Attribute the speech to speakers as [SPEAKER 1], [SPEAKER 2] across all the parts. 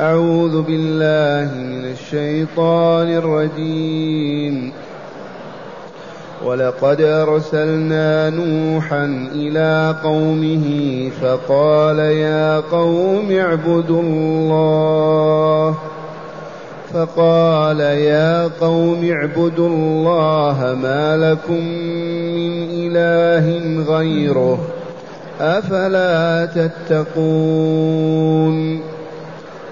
[SPEAKER 1] أعوذ بالله من الشيطان الرجيم. ولقد أرسلنا نوحا إلى قومه فقال يا قوم اعبدوا الله. فقال يا قوم اعبدوا الله ما لكم من إله غيره أفلا تتقون؟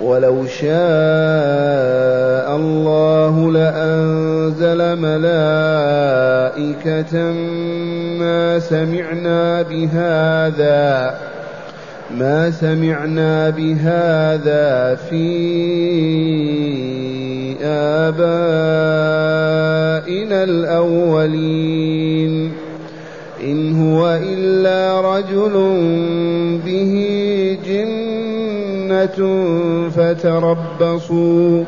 [SPEAKER 1] ولو شاء الله لأنزل ملائكة ما سمعنا بهذا ما سمعنا بهذا في آبائنا الأولين. إن هو إلا رجل به فتربصوا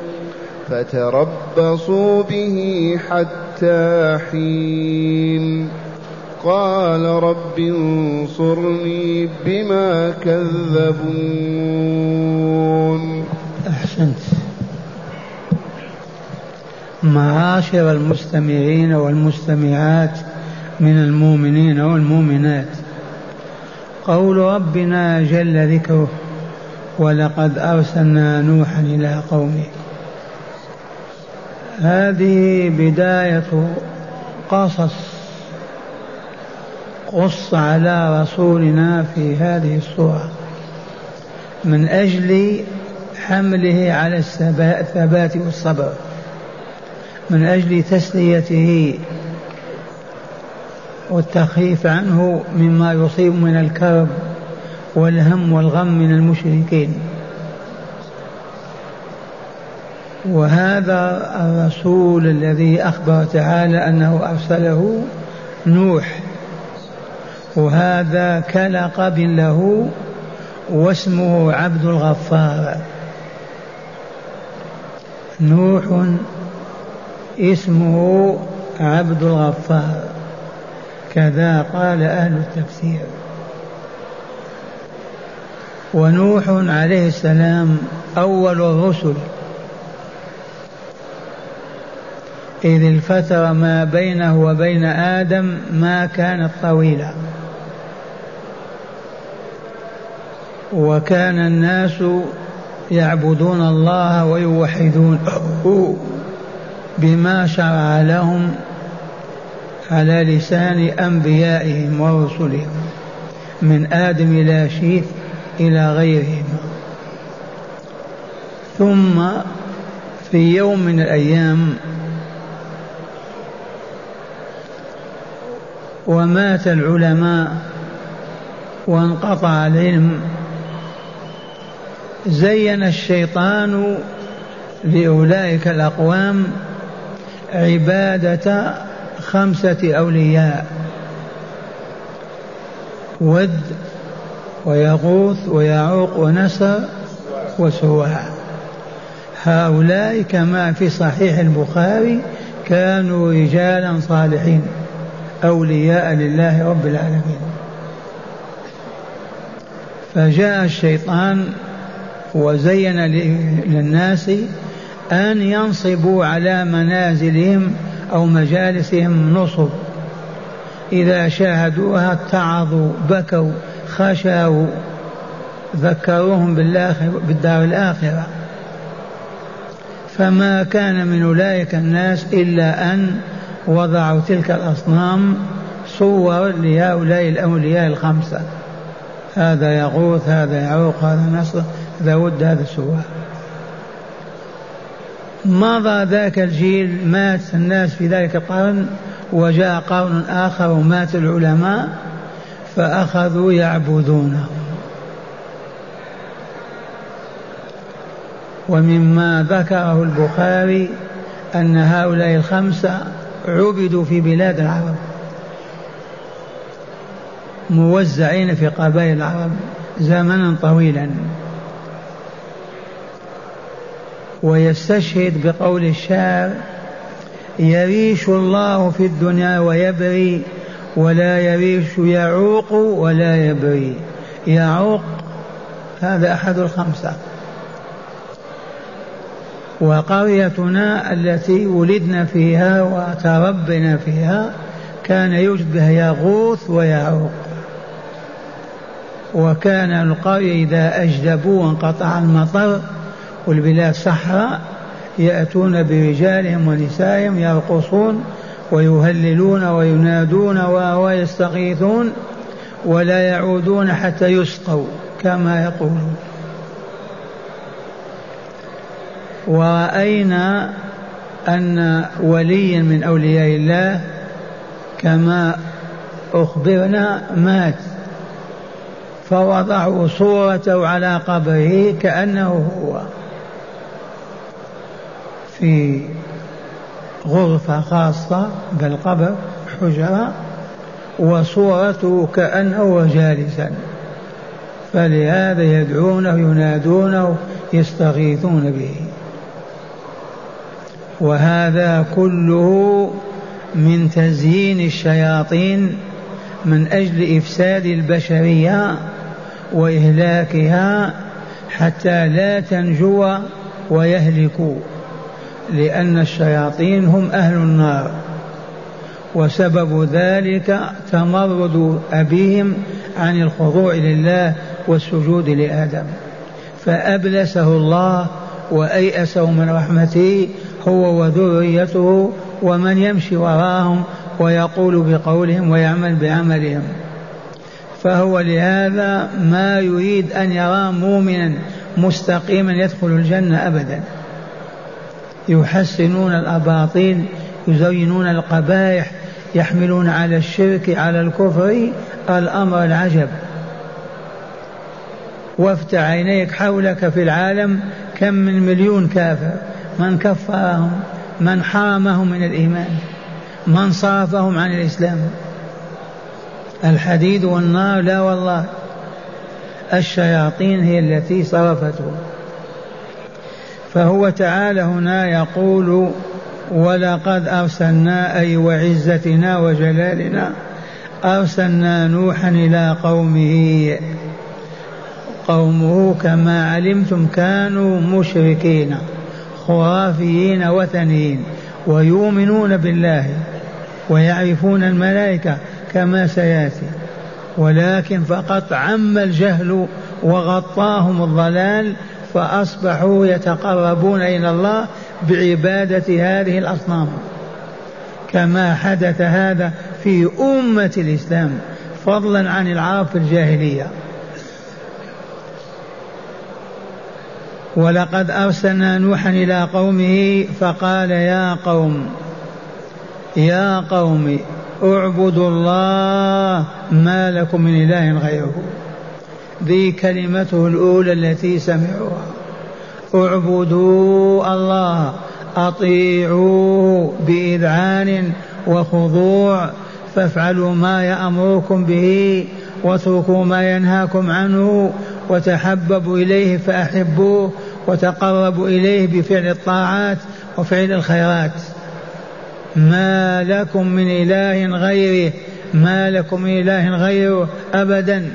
[SPEAKER 1] فتربصوا به حتى حين. قال رب انصرني بما كذبون.
[SPEAKER 2] أحسنت. معاشر المستمعين والمستمعات من المؤمنين والمؤمنات قول ربنا جل ذكره ولقد أرسلنا نوحا إلى قومه. هذه بداية قصص قص على رسولنا في هذه الصورة. من أجل حمله على الثبات والصبر. من أجل تسليته والتخفيف عنه مما يصيب من الكرب. والهم والغم من المشركين. وهذا الرسول الذي أخبر تعالى أنه أرسله نوح. وهذا كلقب له واسمه عبد الغفار. نوح اسمه عبد الغفار. كذا قال أهل التفسير. ونوح عليه السلام أول الرسل. إذ الفترة ما بينه وبين آدم ما كانت طويلة. وكان الناس يعبدون الله ويوحدونه بما شرع لهم على لسان أنبيائهم ورسلهم. من آدم إلى شيث إلى غيرهم ثم في يوم من الأيام ومات العلماء وانقطع العلم زين الشيطان لأولئك الأقوام عبادة خمسة أولياء ود ويغوث ويعوق ونسر وسواع هؤلاء كما في صحيح البخاري كانوا رجالا صالحين أولياء لله رب العالمين. فجاء الشيطان وزين للناس أن ينصبوا على منازلهم أو مجالسهم نصب. إذا شاهدوها اتعظوا بكوا خشوا ذكروهم بالدار الآخرة. فما كان من أولئك الناس إلا أن وضعوا تلك الأصنام صور لهؤلاء الأولياء الخمسة. هذا يغوث هذا يعوق هذا نصر هذا ود هذا سواء مضى ذاك الجيل مات الناس في ذلك القرن وجاء قرن آخر ومات العلماء. فأخذوا يعبدونه. ومما ذكره البخاري أن هؤلاء الخمسة عبدوا في بلاد العرب موزعين في قبائل العرب زمنا طويلا. ويستشهد بقول الشاعر يريش الله في الدنيا ويبري ولا يريش يعوق ولا يبري يعوق هذا أحد الخمسة. وقريتنا التي ولدنا فيها وتربنا فيها كان بها يغوث ويعوق. وكان القرية إذا أجدبوا وانقطع المطر والبلاد صحراء يأتون برجالهم ونسائهم يرقصون ويهللون وينادون ويستغيثون ولا يعودون حتى يسقوا كما يقولون. ورأينا أن وليا من أولياء الله كما أخبرنا مات فوضعوا صورته على قبره كأنه هو. في غرفة خاصة بالقبر حجرة وصورته كأنه جالسا. فلهذا يدعونه ينادونه يستغيثون به. وهذا كله من تزيين الشياطين من أجل إفساد البشرية وإهلاكها حتى لا تنجو ويهلكوا. لأن الشياطين هم أهل النار وسبب ذلك تمرد أبيهم عن الخضوع لله والسجود لآدم. فأبلسه الله وأيأسه من رحمته هو وذريته ومن يمشي وراهم ويقول بقولهم ويعمل بعملهم. فهو لهذا ما يريد أن يرى مؤمنا مستقيما يدخل الجنة ابدا. يحسنون الأباطيل يزينون القبائح يحملون على الشرك على الكفر الأمر العجب. وافتح عينيك حولك في العالم كم من مليون كافر. من كفرهم من حرمهم من الإيمان من صرفهم عن الإسلام. الحديد والنار لا والله. الشياطين هي التي صرفته. فهو تعالى هنا يقول ولقد أرسلنا أي وعزتنا وجلالنا أرسلنا نوحا إلى قومه قومه كما علمتم كانوا مشركين خرافيين وثنيين ويؤمنون بالله ويعرفون الملائكة كما سيأتي ولكن فقط عم الجهل وغطاهم الضلال فأصبحوا يتقربون إلى الله بعبادة هذه الأصنام. كما حدث هذا في أمة الإسلام فضلا عن العرب في الجاهلية. ولقد أرسلنا نوحا إلى قومه فقال يا قوم يا قوم اعبدوا الله ما لكم من إله غيره. ذي كلمته الأولى التي سمعوها. اعبدوا الله أطيعوه بإذعان وخضوع فافعلوا ما يأمركم به واتركوا ما ينهاكم عنه وتحببوا إليه فأحبوه وتقربوا إليه بفعل الطاعات وفعل الخيرات. ما لكم من إله غيره ما لكم من إله غيره أبدا.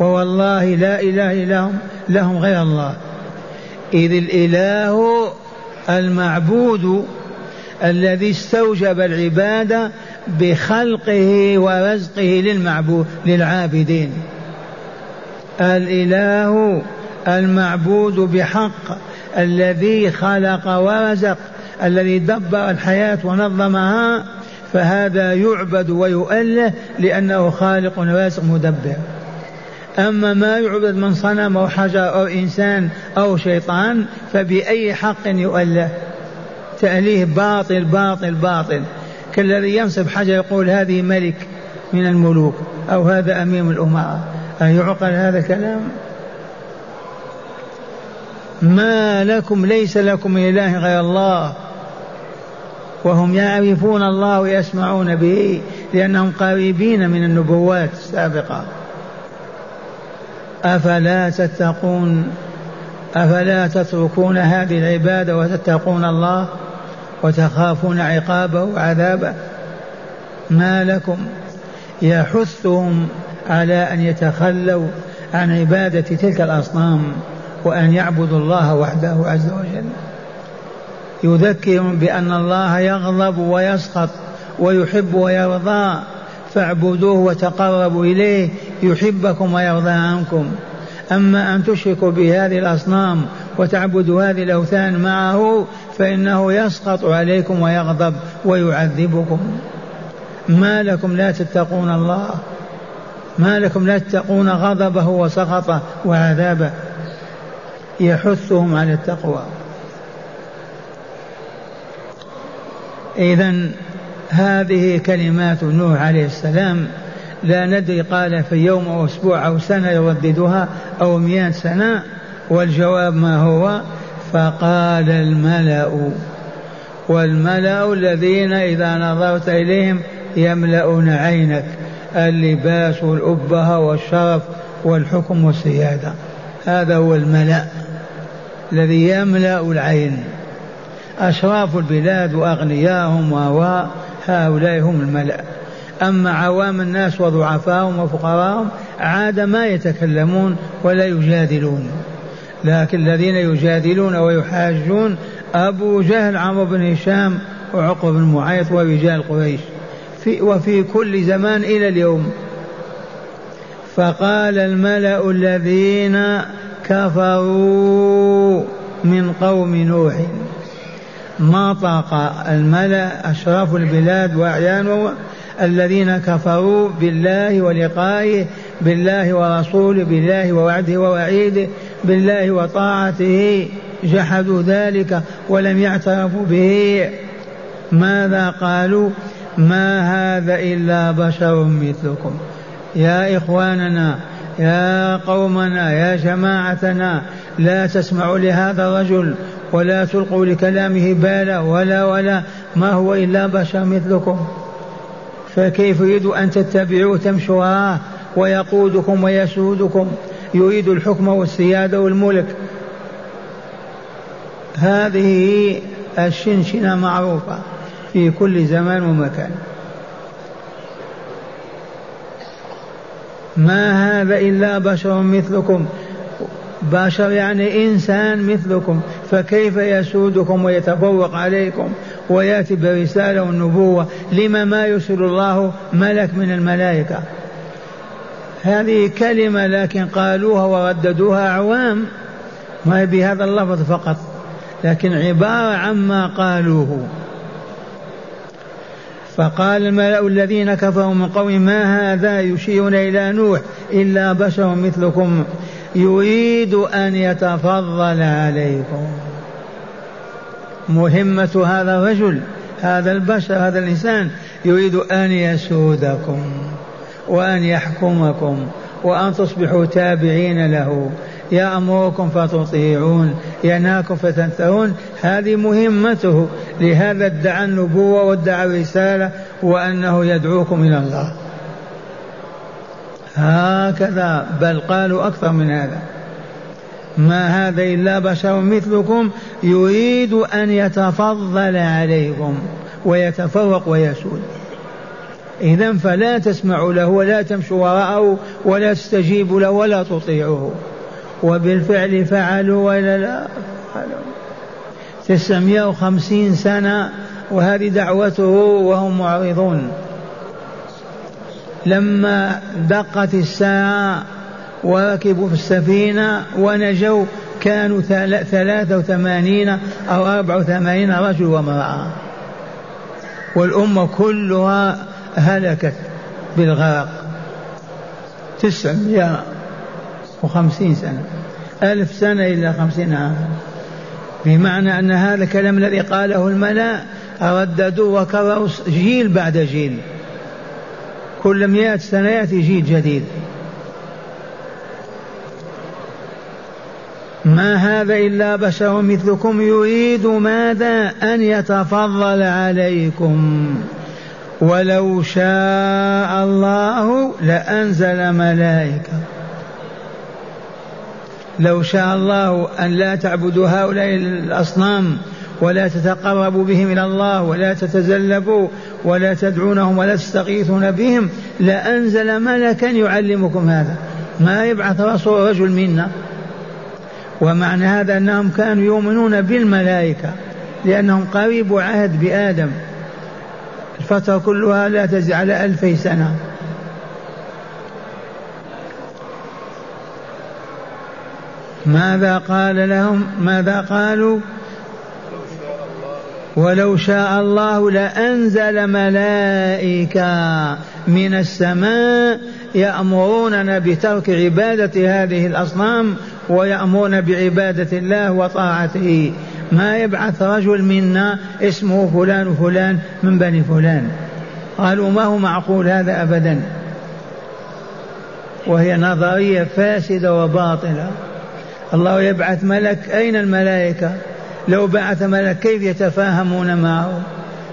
[SPEAKER 2] ووالله لا إله لهم لهم غير الله. إذ الإله المعبود الذي استوجب العبادة بخلقه ورزقه للمعبود للعابدين. الإله المعبود بحق الذي خلق ورزق الذي دبر الحياة ونظمها فهذا يعبد ويؤله لأنه خالق رازق مدبر. أما ما يعبد من صنم أو حجر أو إنسان أو شيطان فبأي حق يؤله؟ تأليه باطل باطل باطل. كالذي ينصب حجر يقول هذه ملك من الملوك أو هذا أمير من الأمراء أيعقل هذا الكلام؟ ما لكم ليس لكم من إله غير الله. وهم يعرفون الله ويسمعون به لأنهم قريبين من النبوات السابقة. أفلا تتقون أفلا تتركون هذه العبادة وتتقون الله وتخافون عقابه وعذابه؟ ما لكم؟ يحثهم على أن يتخلوا عن عبادة تلك الأصنام وأن يعبدوا الله وحده عز وجل. يذكرهم بأن الله يغضب ويسخط ويحب ويرضى. فاعبدوه وتقربوا إليه يحبكم ويرضى عنكم. أما أن تشركوا بهذه الأصنام وتعبدوا هذه الأوثان معه فإنه يسقط عليكم ويغضب ويعذبكم. ما لكم لا تتقون الله. ما لكم لا تتقون غضبه وسخطه وعذابه. يحثهم على التقوى. إذا هذه كلمات نوح عليه السلام لا ندري قال في يوم أو أسبوع أو سنة يرددها أو مئة سنة والجواب ما هو؟ فقال الملأ. والملأ الذين إذا نظرت إليهم يملؤون عينك اللباس والأبهة والشرف والحكم والسيادة. هذا هو الملأ الذي يملأ العين. أشراف البلاد وأغنياهم و هؤلاء هم الملأ. أما عوام الناس وضعفاهم وفقراهم عاد ما يتكلمون ولا يجادلون. لكن الذين يجادلون ويحاجون أبو جهل عمرو بن هشام وعقب بن معيط ورجال قريش. في وفي كل زمان إلى اليوم. فقال الملأ الذين كفروا من قوم نوح. نطق الملأ أشراف البلاد وأعيانهم الذين كفروا بالله ولقائه بالله ورسوله بالله ووعده ووعيده بالله وطاعته. جحدوا ذلك ولم يعترفوا به. ماذا قالوا؟ ما هذا إلا بشر مثلكم. يا إخواننا يا قومنا يا جماعتنا لا تسمعوا لهذا الرجل. ولا تلقوا لكلامه بالا ولا ولا ما هو إلا بشر مثلكم. فكيف يريد أن تتبعوه تمشوا ويقودكم ويسودكم؟ يريد الحكم والسيادة والملك. هذه الشنشنة معروفة في كل زمان ومكان. ما هذا إلا بشر مثلكم؟ بشر يعني إنسان مثلكم. فكيف يسودكم ويتفوق عليكم ويأتي برسالة والنبوة لما ما يرسل الله ملك من الملائكة؟ هذه كلمة لكن قالوها ورددوها أعوام. ما بهذا اللفظ فقط لكن عبارة عما قالوه. فقال الملأ الذين كفروا من قوم ما هذا يشيرون إلى نوح إلا بشر مثلكم يريد أن يتفضل عليكم. مهمة هذا الرجل هذا البشر هذا الإنسان. يريد أن يسودكم وأن يحكمكم وأن تصبحوا تابعين له. يأمركم فتطيعون ينهاكم فتنتهون هذه مهمته. لهذا ادعى النبوة وادعى الرسالة وأنه يدعوكم إلى الله. هكذا بل قالوا أكثر من هذا. ما هذا إلا بشر مثلكم يريد أن يتفضل عليكم ويتفوق ويسود. إذا فلا تسمعوا له ولا تمشوا وراءه ولا تستجيبوا له ولا تطيعوه. وبالفعل فعلوا ولا لا فعلوا. تسعمائة وخمسين سنة وهذه دعوته وهم معرضون. لما دقت الساعة وركبوا في السفينة ونجوا كانوا ثلاثة وثمانين أو أربعة وثمانين رجل وامرأة. والأمة كلها هلكت بالغرق. تسعمائة وخمسين سنة. ألف سنة إلا خمسين عاما بمعنى أن هذا الكلام الذي قاله الملأ رددوا وكرروا جيل بعد جيل. كل مئة سنة يأتي جيل جديد. ما هذا إلا بشر مثلكم يريد ماذا أن يتفضل عليكم. ولو شاء الله لأنزل ملائكة. لو شاء الله أن لا تعبدوا هؤلاء الأصنام ولا تتقربوا بهم إلى الله ولا تتزلفوا ولا تدعونهم ولا تستغيثون بهم لأنزل ملكا يعلمكم هذا. ما يبعث رسول رجل منا. ومعنى هذا أنهم كانوا يؤمنون بالملائكة لأنهم قريب عهد بآدم. الفترة كلها لا تزيد على ألفي سنة. ماذا قال لهم؟ ماذا قالوا؟ ولو شاء الله لأنزل ملائكة من السماء يأمروننا بترك عبادة هذه الأصنام ويأمرون بعبادة الله وطاعته. ما يبعث رجل منا اسمه فلان وفلان من بني فلان. قالوا ما هو معقول هذا أبدا؟ وهي نظرية فاسدة وباطلة. الله يبعث ملك. أين الملائكة؟ لو بعث ملك كيف يتفاهمون معه؟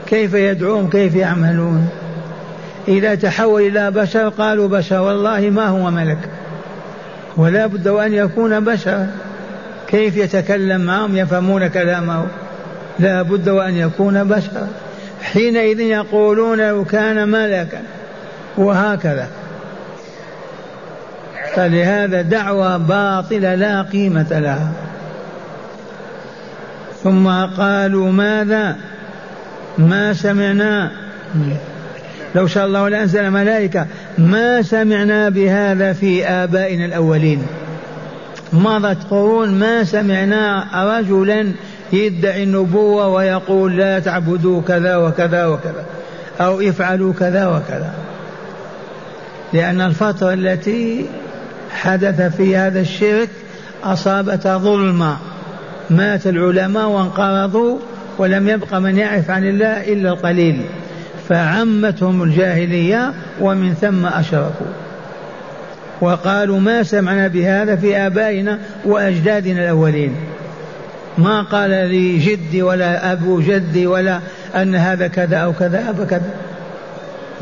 [SPEAKER 2] كيف يدعوهم؟ كيف يعملون؟ إذا تحول إلى بشر قالوا بشر والله ما هو ملك. ولا بد وأن يكون بشرا كيف يتكلم معهم؟ يفهمون كلامه. لا بد وأن يكون بشرا حينئذ يقولون لو كان ملكا. وهكذا. فلهذا دعوة باطلة لا قيمة لها. ثم قالوا ماذا؟ ما سمعنا؟ لو شاء الله لأنزل ملائكة. ما سمعنا بهذا في آبائنا الأولين؟ مضت قرون ما سمعنا رجلا يدعي النبوة ويقول لا تعبدوا كذا وكذا وكذا أو افعلوا كذا وكذا. لأن الفترة التي حدث في هذا الشرك أصابت ظلما. مات العلماء وانقرضوا ولم يبق من يعرف عن الله إلا القليل. فعمتهم الجاهلية ومن ثم أشركوا وقالوا ما سمعنا بهذا في آبائنا وأجدادنا الأولين. ما قال لي جدي ولا أبو جدي ولا أن هذا كذا أو كذا أو كذا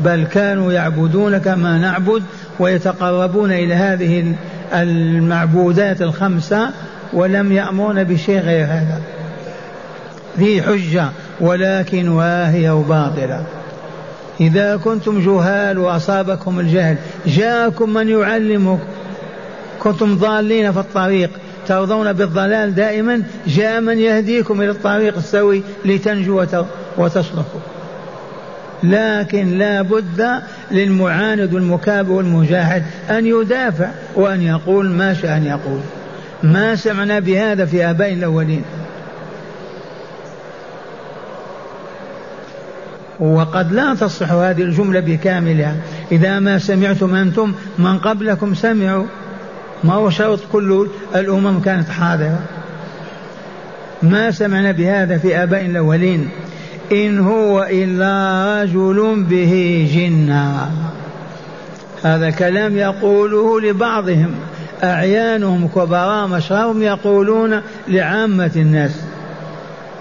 [SPEAKER 2] بل كانوا يعبدون كما نعبد ويتقربون إلى هذه المعبودات الخمسة ولم يأمرون بشيء غير هذا. في حجة ولكن واهية وباطلة. إذا كنتم جهال وأصابكم الجهل جاءكم من يعلمك. كنتم ضالين في الطريق ترضون بالضلال دائما جاء من يهديكم إلى الطريق السوي لتنجو وتصلحوا لكن لا بد للمعاند والمكابر والمجاهد أن يدافع وأن يقول ما شاء أن يقول. ما سمعنا بهذا في آبائنا الأولين. وقد لا تصح هذه الجملة بكاملها. إذا ما سمعتم أنتم من قبلكم سمعوا. ما هو شرط كل الأمم كانت حاضرة. ما سمعنا بهذا في آبائنا الأولين. إن هو إلا رجل به جنة. هذا كلام يقوله لبعضهم. أعيانهم كبراء مشرهم يقولون لعامة الناس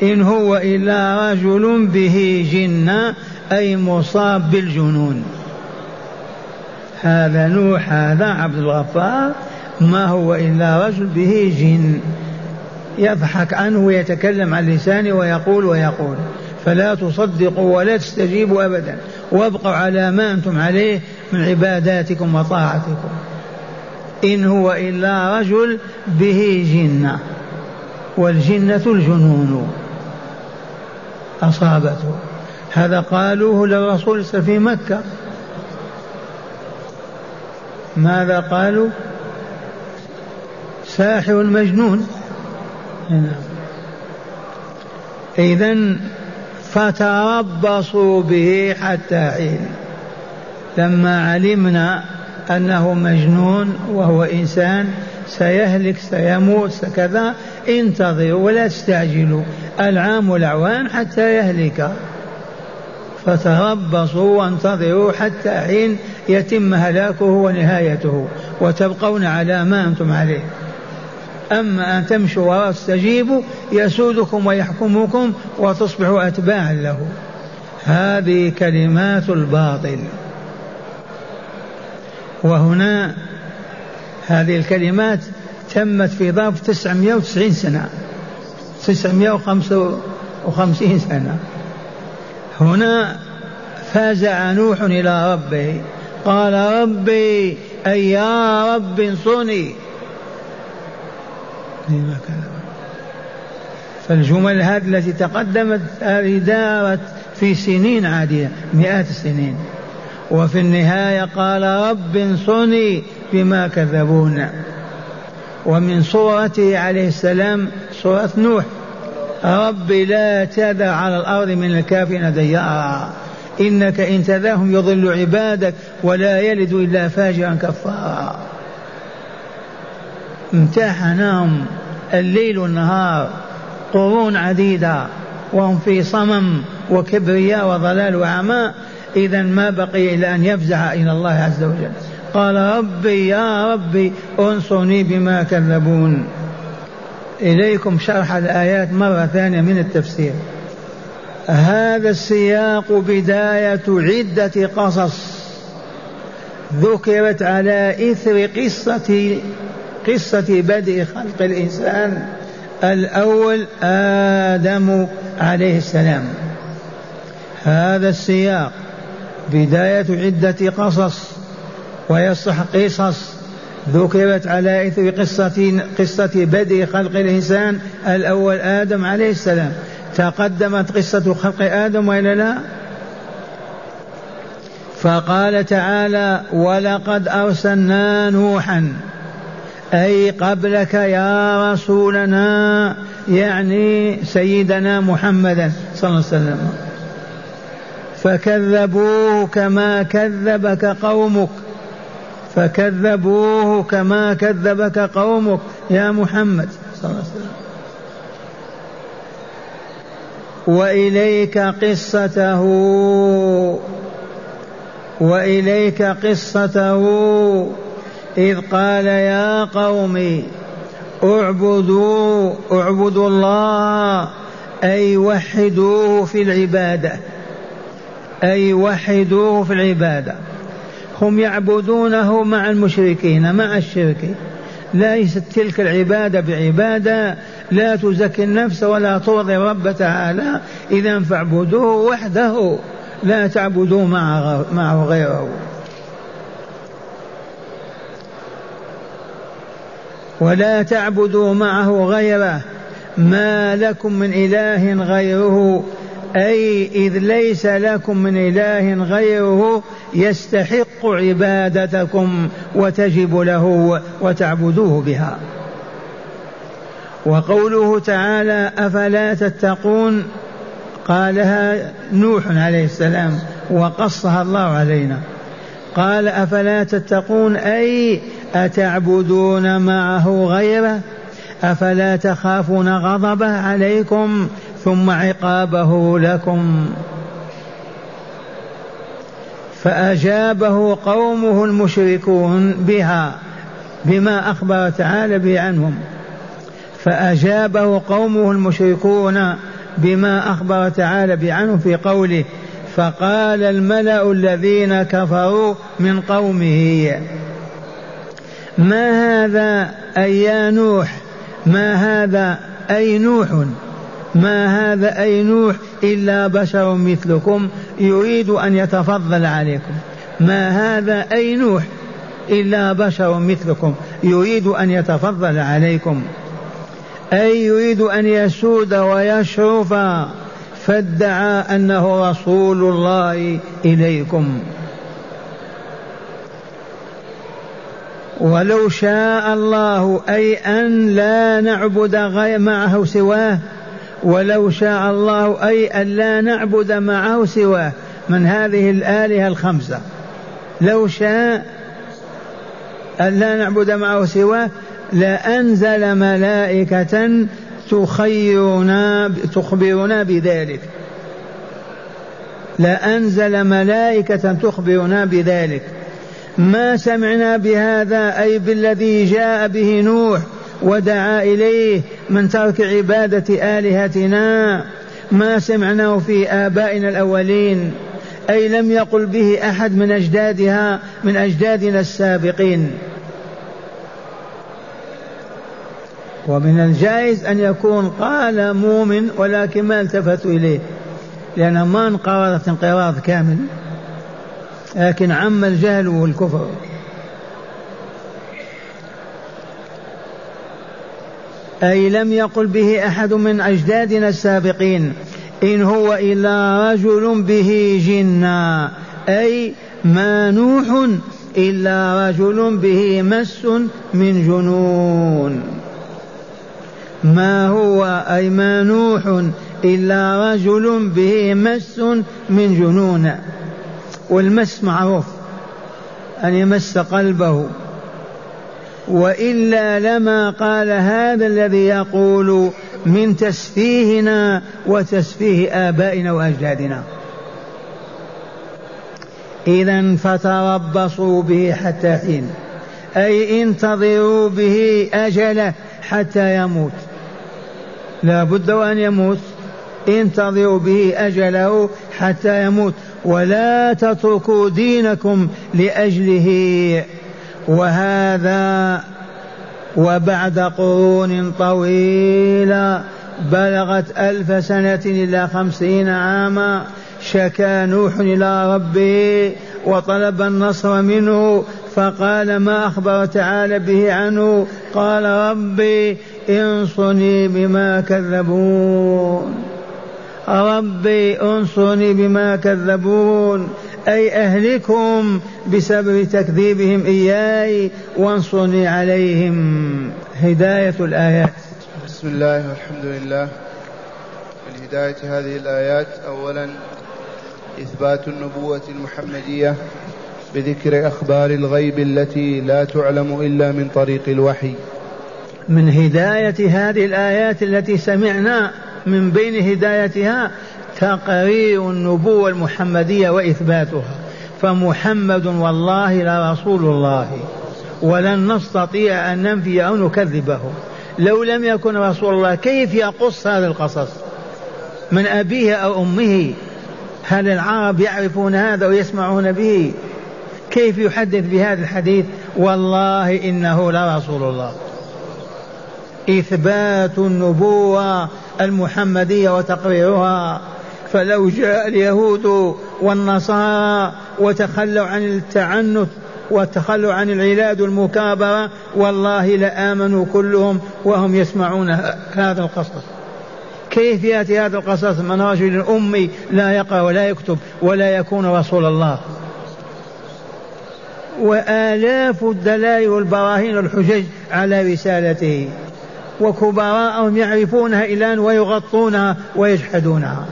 [SPEAKER 2] إن هو إلا رجل به جنة أي مصاب بالجنون. هذا نوح هذا عبد الغفار ما هو إلا رجل به جن. يضحك عنه ويتكلم عن لسانه ويقول ويقول فلا تصدقوا ولا تستجيبوا أبدا. وابقوا على ما أنتم عليه من عباداتكم وطاعتكم. إن هو إلا رجل به جنة والجنة الجنون. أصابته. هذا قالوه للرسول في مكة. ماذا قالوا؟ ساحر مجنون إذا فتربصوا به حتى حين. لما علمنا أنه مجنون وهو إنسان سيهلك سيموت كذا انتظروا ولا تستعجلوا العام والأعوام حتى يهلك. فتربصوا وانتظروا حتى حين يتم هلاكه ونهايته وتبقون على ما أنتم عليه. أما أن تمشوا وتستجيبوا يسودكم ويحكمكم وتصبحوا أتباعا له. هذه كلمات الباطل. وهنا هذه الكلمات تمت في ظرف 990 سنة. 955 سنة. هنا فازع نوح إلى ربه. قال ربي أي يا رب انصرني. فالجمل هذه التي تقدمت هذه دارت في سنين عادية مئات السنين. وفي النهاية قال رب انصرني بما كذبون. ومن صورته عليه السلام صورة نوح. رب لا تذر على الأرض من الكافرين ديارا إنك إن تذرهم يضل عبادك ولا يلد إلا فاجرا كفارا. امتحنهم الليل والنهار قرون عديدة وهم في صمم وكبرياء وضلال وعمى. إذا ما بقي إلا أن يفزع إلى الله عز وجل. قال ربي يا ربي أنصرني بما كذبون. إليكم شرح الآيات مرة ثانية من التفسير. هذا السياق بداية عدة قصص ذكرت على إثر قصة قصة بدء خلق الإنسان الأول آدم عليه السلام. هذا السياق بداية عدة قصص ويصح قصص ذكرت على إثر قصة قصة بدء خلق الإنسان الأول آدم عليه السلام. تقدمت قصة خلق آدم وإلا لا؟ فقال تعالى ولقد أرسلنا نوحا أي قبلك يا رسولنا يعني سيدنا محمدا صلى الله عليه وسلم. فكذبوه كما كذبك قومك. فكذبوه كما كذبك قومك. يا محمد. صلى الله عليه وسلم وإليك قصته. وإليك قصته. إذ قال يا قوم اعبدوا اعبدوا الله أي وحدوه في العبادة. أي وحدوه في العبادة. هم يعبدونه مع المشركين مع الشرك. ليست تلك العبادة بعبادة. لا تزكي النفس ولا ترضي رب تعالى. إذا فاعبدوه وحده. لا تعبدوا معه غيره. ولا تعبدوا معه غيره. ما لكم من إله غيره. أي إذ ليس لكم من إله غيره يستحق عبادتكم وتجب له وتعبدوه بها. وقوله تعالى أفلا تتقون قالها نوح عليه السلام وقصها الله علينا. قال أفلا تتقون أي أتعبدون معه غيره؟ أفلا تخافون غضبه عليكم ثم عقابه لكم. فأجابه قومه المشركون بها بما أخبر تعالى به عنهم. فأجابه قومه المشركون بما أخبر تعالى به عنهم في قوله فقال الملأ الذين كفروا من قومه ما هذا أي يا نوح؟ ما هذا أي نوح؟ ما هذا أي نوح إلا بشر مثلكم يريد أن يتفضل عليكم. ما هذا أي نوح إلا بشر مثلكم يريد أن يتفضل عليكم. أي يريد أن يسود ويشرف فادعى أنه رسول الله إليكم. ولو شاء الله أي أن لا نعبد غير معه سواه ولو شاء الله أي أن لا نعبد معه سواه من هذه الآلهة الخمسة. لو شاء أن لا نعبد معه سواه لأنزل ملائكة تخيرنا تخبرنا بذلك. لأنزل ملائكة تخبرنا بذلك. ما سمعنا بهذا أي بالذي جاء به نوح ودعا إليه من ترك عبادة آلهتنا ما سمعناه في آبائنا الأولين أي لم يقل به أحد من أجدادها من أجدادنا السابقين. ومن الجائز أن يكون قال مؤمن ولكن ما التفتوا إليه لأنه ما انقرضت انقراض كامل لكن عم الجهل والكفر. أي لم يقل به أحد من أجدادنا السابقين إن هو إلا رجل به جنة أي ما نوح إلا رجل به مس من جنون. ما هو أي ما نوح إلا رجل به مس من جنون. والمس معروف أن يمس قلبه. وإلا لما قال هذا الذي يقول من تسفيهنا وتسفيه آبائنا وأجدادنا. إذا فتربصوا به حتى حين. أي انتظروا به أجله حتى يموت. لا بد وان يموت. انتظروا به أجله حتى يموت. ولا تتركوا دينكم لأجله وهذا وبعد قرون طويلة بلغت ألف سنة إلى خمسين عاما شكا نوح إلى ربه وطلب النصر منه فقال ما أخبر تعالى به عنه؟ قال ربي انصني بما كذبون ربي انصني بما كذبون. أي أهلكهم بسبب تكذيبهم إياي وانصرني عليهم. هداية الآيات.
[SPEAKER 1] بسم الله والحمد لله. من هداية هذه الآيات أولا إثبات النبوة المحمدية بذكر أخبار الغيب التي لا تعلم إلا من طريق الوحي.
[SPEAKER 2] من هداية هذه الآيات التي سمعنا من بين هدايتها تقرير النبوة المحمدية وإثباتها. فمحمد والله لرسول الله ولن نستطيع أن ننفي أو نكذبه. لو لم يكن رسول الله كيف يقص هذا القصص؟ من أبيه أو أمه؟ هل العرب يعرفون هذا ويسمعون به؟ كيف يحدث بهذا الحديث؟ والله إنه لرسول الله. إثبات النبوة المحمدية وتقريرها. فلو جاء اليهود والنصارى وتخلوا عن التعنت وتخلوا عن العلاد والمكابرة والله لآمنوا كلهم وهم يسمعون هذا القصص. كيف يأتي هذا القصص؟ من رجل أمي لا يقرأ ولا يكتب ولا يكون رسول الله. وآلاف الدلائل والبراهين والحجج على رسالته. وكبراءهم يعرفونها الآن ويغطونها ويجحدونها.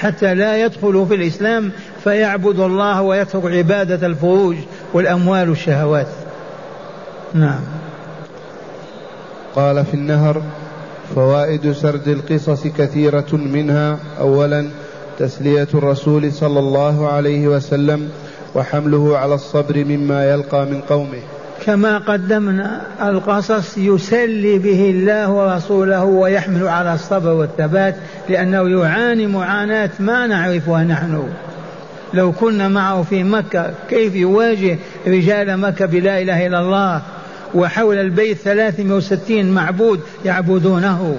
[SPEAKER 2] حتى لا يدخلوا في الإسلام فيعبد الله ويترك عبادة الفروج والأموال والشهوات. نعم.
[SPEAKER 1] قال في النهر فوائد سرد القصص كثيرة منها أولا تسلية الرسول صلى الله عليه وسلم وحمله على الصبر مما يلقى من قومه.
[SPEAKER 2] كما قدمنا القصص يسلي به الله ورسوله ويحمل على الصبر والثبات لأنه يعاني معاناة ما نعرفها نحن. لو كنا معه في مكة كيف يواجه رجال مكة بلا إله إلا الله؟ وحول البيت 360 معبود يعبدونه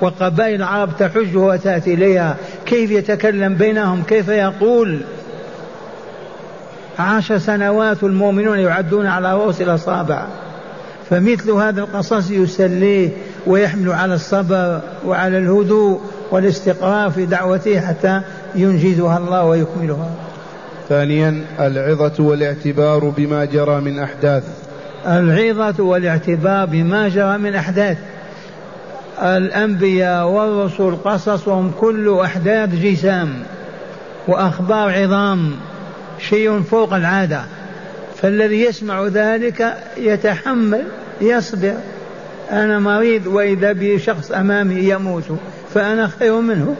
[SPEAKER 2] وقبائل العرب تحج وتأتي إليها. كيف يتكلم بينهم؟ كيف يقول؟ عشر سنوات المؤمنون يعدون على رؤوس الأصابع. فمثل هذا القصص يسليه ويحمل على الصبر وعلى الهدوء والاستقرار في دعوته حتى ينجزها الله ويكملها.
[SPEAKER 1] ثانيا العظة والاعتبار بما جرى من أحداث.
[SPEAKER 2] العظة والاعتبار بما جرى من أحداث. الأنبياء والرسل قصصهم كل أحداث جسام وأخبار عظام. شيء فوق العادة. فالذي يسمع ذلك يتحمل يصبر. أنا مريض وإذا بي شخص أمامي يموت فأنا خير منه.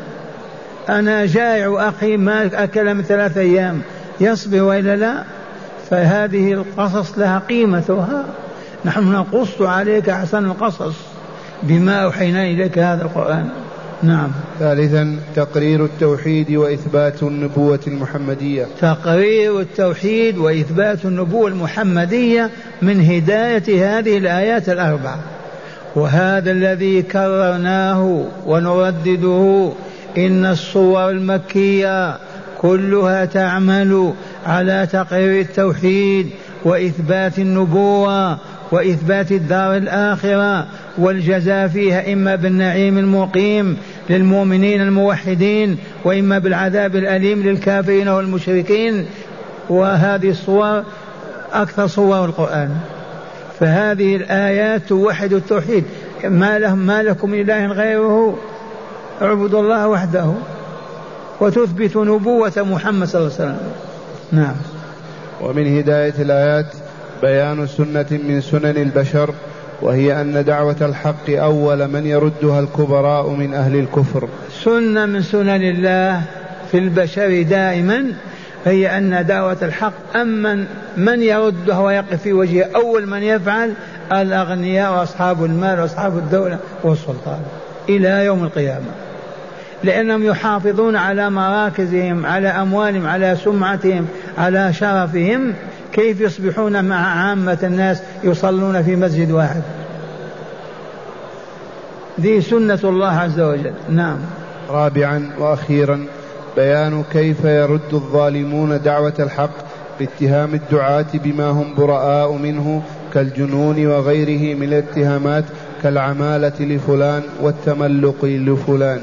[SPEAKER 2] أنا جائع أخي ما أكل من ثلاثة أيام يصبر وإلا لا؟ فهذه القصص لها قيمتها. نحن نقص عليك أحسن القصص بما أوحينا إليك هذا القرآن. نعم.
[SPEAKER 1] ثالثا تقرير التوحيد وإثبات النبوة المحمدية.
[SPEAKER 2] تقرير التوحيد وإثبات النبوة المحمدية من هداية هذه الآيات الأربع وهذا الذي كررناه ونردده إن الصور المكية كلها تعمل على تقرير التوحيد وإثبات النبوة وإثبات الدار الآخرة والجزاء فيها إما بالنعيم المقيم للمؤمنين الموحدين وإما بالعذاب الأليم للكافرين والمشركين. وهذه الصور أكثر صور القرآن. فهذه الآيات توحد التوحيد. ما لهم ما لكم من إله غيره اعبدوا الله وحده. وتثبت نبوة محمد صلى الله عليه وسلم. نعم.
[SPEAKER 1] ومن هداية الآيات بيان سنة من سنن البشر وهي أن دعوة الحق أول من يردها الكبراء من أهل الكفر.
[SPEAKER 2] سنة من سنن الله في البشر دائما هي أن دعوة الحق أمن من يردها ويقف في وجهه أول من يفعل الأغنياء وأصحاب المال وأصحاب الدولة والسلطان إلى يوم القيامة. لأنهم يحافظون على مراكزهم على أموالهم على سمعتهم على شرفهم كيف يصبحون مع عامة الناس يصلون في مسجد واحد. دي سنة الله عز وجل. نعم.
[SPEAKER 1] رابعا وأخيرا بيان كيف يرد الظالمون دعوة الحق باتهام الدعاة بما هم براء منه كالجنون وغيره من الاتهامات كالعمالة لفلان والتملق لفلان.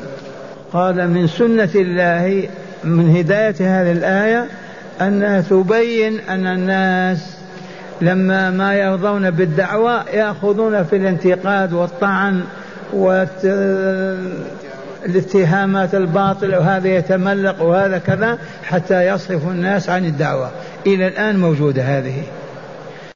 [SPEAKER 2] قال من سنة الله من هداية هذه الآية أنها تبين أن الناس لما ما يرضون بالدعوة يأخذون في الانتقاد والطعن والاتهامات الباطلة وهذا يتملق وهذا كذا حتى يصرف الناس عن الدعوة. إلى الآن موجودة هذه.